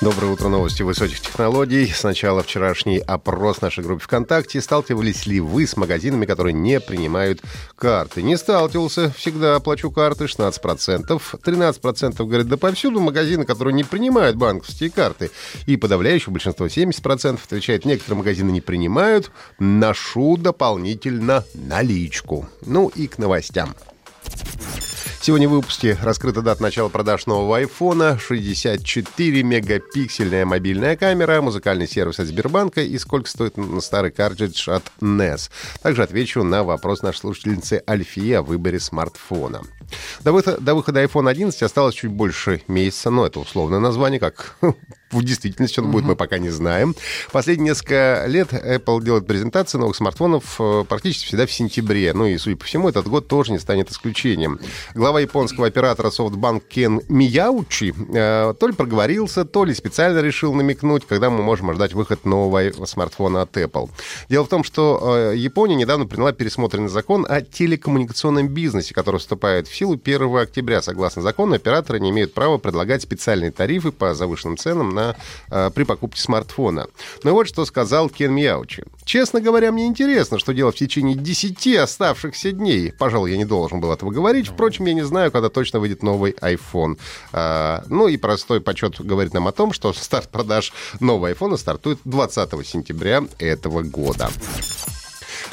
Доброе утро, новости высоких технологий. Сначала вчерашний опрос нашей группе ВКонтакте. Сталкивались ли вы с магазинами, которые не принимают карты? Не сталкивался. Всегда оплачу карты 16%. 13% говорят, да повсюду магазины, которые не принимают банковские карты. И подавляющее большинство, 70% отвечает, некоторые магазины не принимают. Ношу дополнительно наличку. Ну и к новостям. Сегодня в выпуске раскрыта дата начала продаж нового айфона, 64 мегапиксельная мобильная камера, музыкальный сервис от Сбербанка и сколько стоит старый картридж от NES. Также отвечу на вопрос нашей слушательницы Альфии о выборе смартфона. До выхода, до выхода iPhone 11 осталось чуть больше месяца, но это условное название, как в действительности он будет, мы пока не знаем. Последние несколько лет Apple делает презентации новых смартфонов э, практически всегда в сентябре. Ну и, судя по всему, этот год тоже не станет исключением. Глава японского оператора SoftBank Кен Мияучи э, то ли проговорился, то ли специально решил намекнуть, когда мы можем ожидать выход нового смартфона от Apple. Дело в том, что э, Япония недавно приняла пересмотренный закон о телекоммуникационном бизнесе, который вступает в силу 1 октября. Согласно закону, операторы не имеют права предлагать специальные тарифы по завышенным ценам на, э, при покупке смартфона. Но вот что сказал Кен Мияучи. «Честно говоря, мне интересно, что делать в течение 10 оставшихся дней. Пожалуй, я не должен был этого говорить. Впрочем, я не знаю, когда точно выйдет новый iPhone. А, ну и простой почет говорит нам о том, что старт продаж нового iPhone стартует 20 сентября этого года.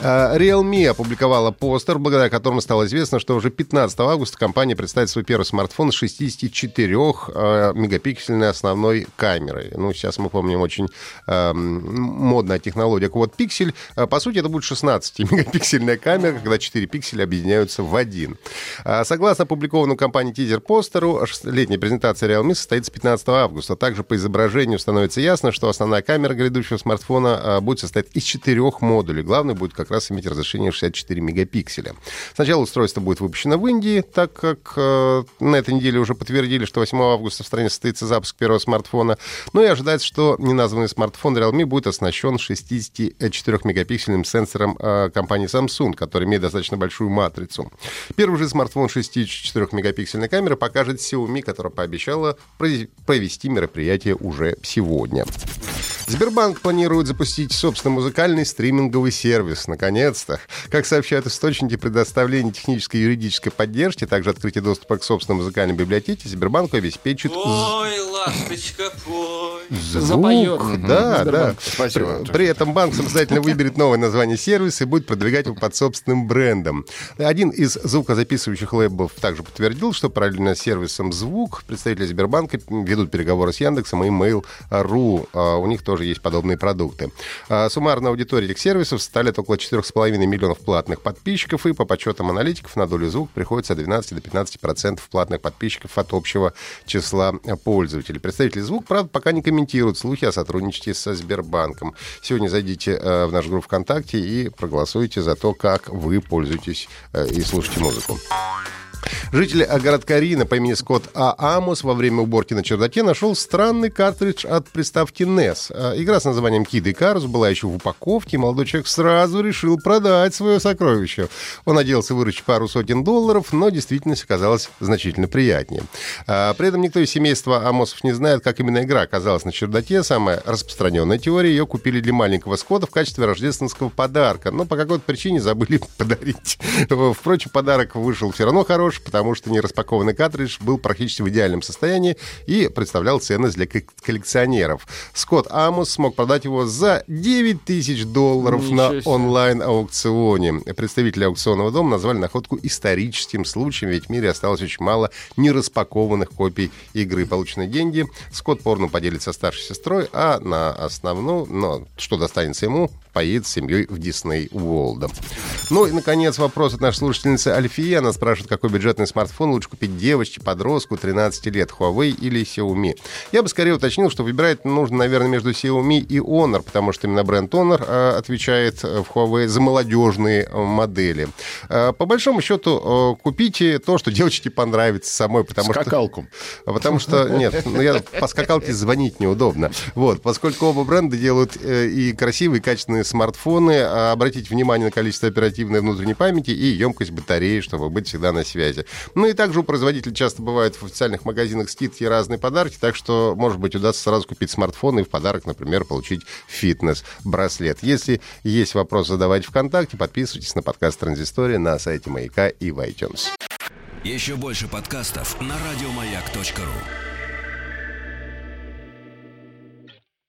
Э, Realme опубликовала постер, благодаря которому стало известно, что уже 15 августа компания представит свой первый смартфон с 64-мегапиксельной основной камерой. Ну, сейчас мы помним очень э, модная технология Quad Pixel. Э, по сути, это будет 16-мегапиксельная камера, когда 4 пикселя объединяются в один. Э, согласно опубликованному компанией тизер-постеру, летняя презентация Realme состоится 15 августа. Также по изображению становится ясно, что основная камера грядущего смартфона будет состоять из четырех модулей. Главный будет как раз иметь разрешение 64 мегапикселя. Сначала устройство будет выпущено в Индии, так как э, на этой неделе уже подтвердили, что 8 августа в стране состоится запуск первого смартфона. Ну и ожидается, что неназванный смартфон Realme будет оснащен 64-мегапиксельным сенсором э, компании Samsung, который имеет достаточно большую матрицу. Первый же смартфон 64-мегапиксельной камеры покажет Xiaomi, которая пообещала провести мероприятие уже сегодня. Сбербанк планирует запустить собственный музыкальный стриминговый сервис. Наконец-то. Как сообщают источники предоставления технической и юридической поддержки, также открытие доступа к собственной музыкальной библиотеке Сбербанку обеспечит... Ой, ласточка, пой. Звук, да, да. Спасибо. При, при этом банк самостоятельно выберет новое название сервиса и будет продвигать его под собственным брендом. Один из звукозаписывающих лейблов также подтвердил, что параллельно с сервисом «Звук» представители Сбербанка ведут переговоры с Яндексом и Mail.ru. А У них тоже есть подобные продукты. А Суммарная аудитория этих сервисов составляет около 4,5 миллионов платных подписчиков, и по подсчетам аналитиков на долю звук приходится от 12 до 15 процентов платных подписчиков от общего числа пользователей. Представители звук, правда, пока не комментируют слухи о сотрудничестве со Сбербанком. Сегодня зайдите э, в наш группу ВКонтакте и проголосуйте за то, как вы пользуетесь э, и слушаете музыку. Житель городка Рина по имени Скотт А. Амос во время уборки на чердаке нашел странный картридж от приставки NES. А, Игра с названием Kid Icarus была еще в упаковке, и молодой человек сразу решил продать свое сокровище. Он надеялся выручить пару сотен долларов, но действительность оказалась значительно приятнее. А, При этом никто из семейства Амосов не знает, как именно игра оказалась на чердаке. Самая распространенная теория, ее купили для маленького Скотта в качестве рождественского подарка, но по какой-то причине забыли подарить. Впрочем, подарок вышел все равно хороший, потому что нераспакованный картридж был практически в идеальном состоянии и представлял ценность для коллекционеров. Скотт Амос смог продать его за 9 тысяч долларов Ничего на онлайн-аукционе. Представители аукционного дома назвали находку историческим случаем, ведь в мире осталось очень мало нераспакованных копий игры. Полученные деньги Скотт порно поделится старшей сестрой, а на основную, но что достанется ему, поедет с семьей в Дисней Уолда. Ну и, наконец, вопрос от нашей слушательницы Альфии. Она спрашивает, какой бюджетный смартфон лучше купить девочке, подростку 13 лет, Huawei или Xiaomi. Я бы скорее уточнил, что выбирать нужно, наверное, между Xiaomi и Honor, потому что именно бренд Honor э, отвечает в Huawei за молодежные модели. По большому счету, купите то, что девочке понравится самой, потому Скакалку. что... Потому что, нет, ну я по скакалке звонить неудобно. Вот, поскольку оба бренда делают э, и красивые, и качественные смартфоны, а обратите внимание на количество оперативной внутренней памяти и емкость батареи, чтобы быть всегда на связи. Ну и также у производителей часто бывают в официальных магазинах скидки и разные подарки, так что, может быть, удастся сразу купить смартфон и в подарок, например, получить фитнес-браслет. Если есть вопрос, задавайте ВКонтакте, подписывайтесь на подкаст Транзистория на сайте Маяка и в iTunes. Еще больше подкастов на радиомаяк.ру.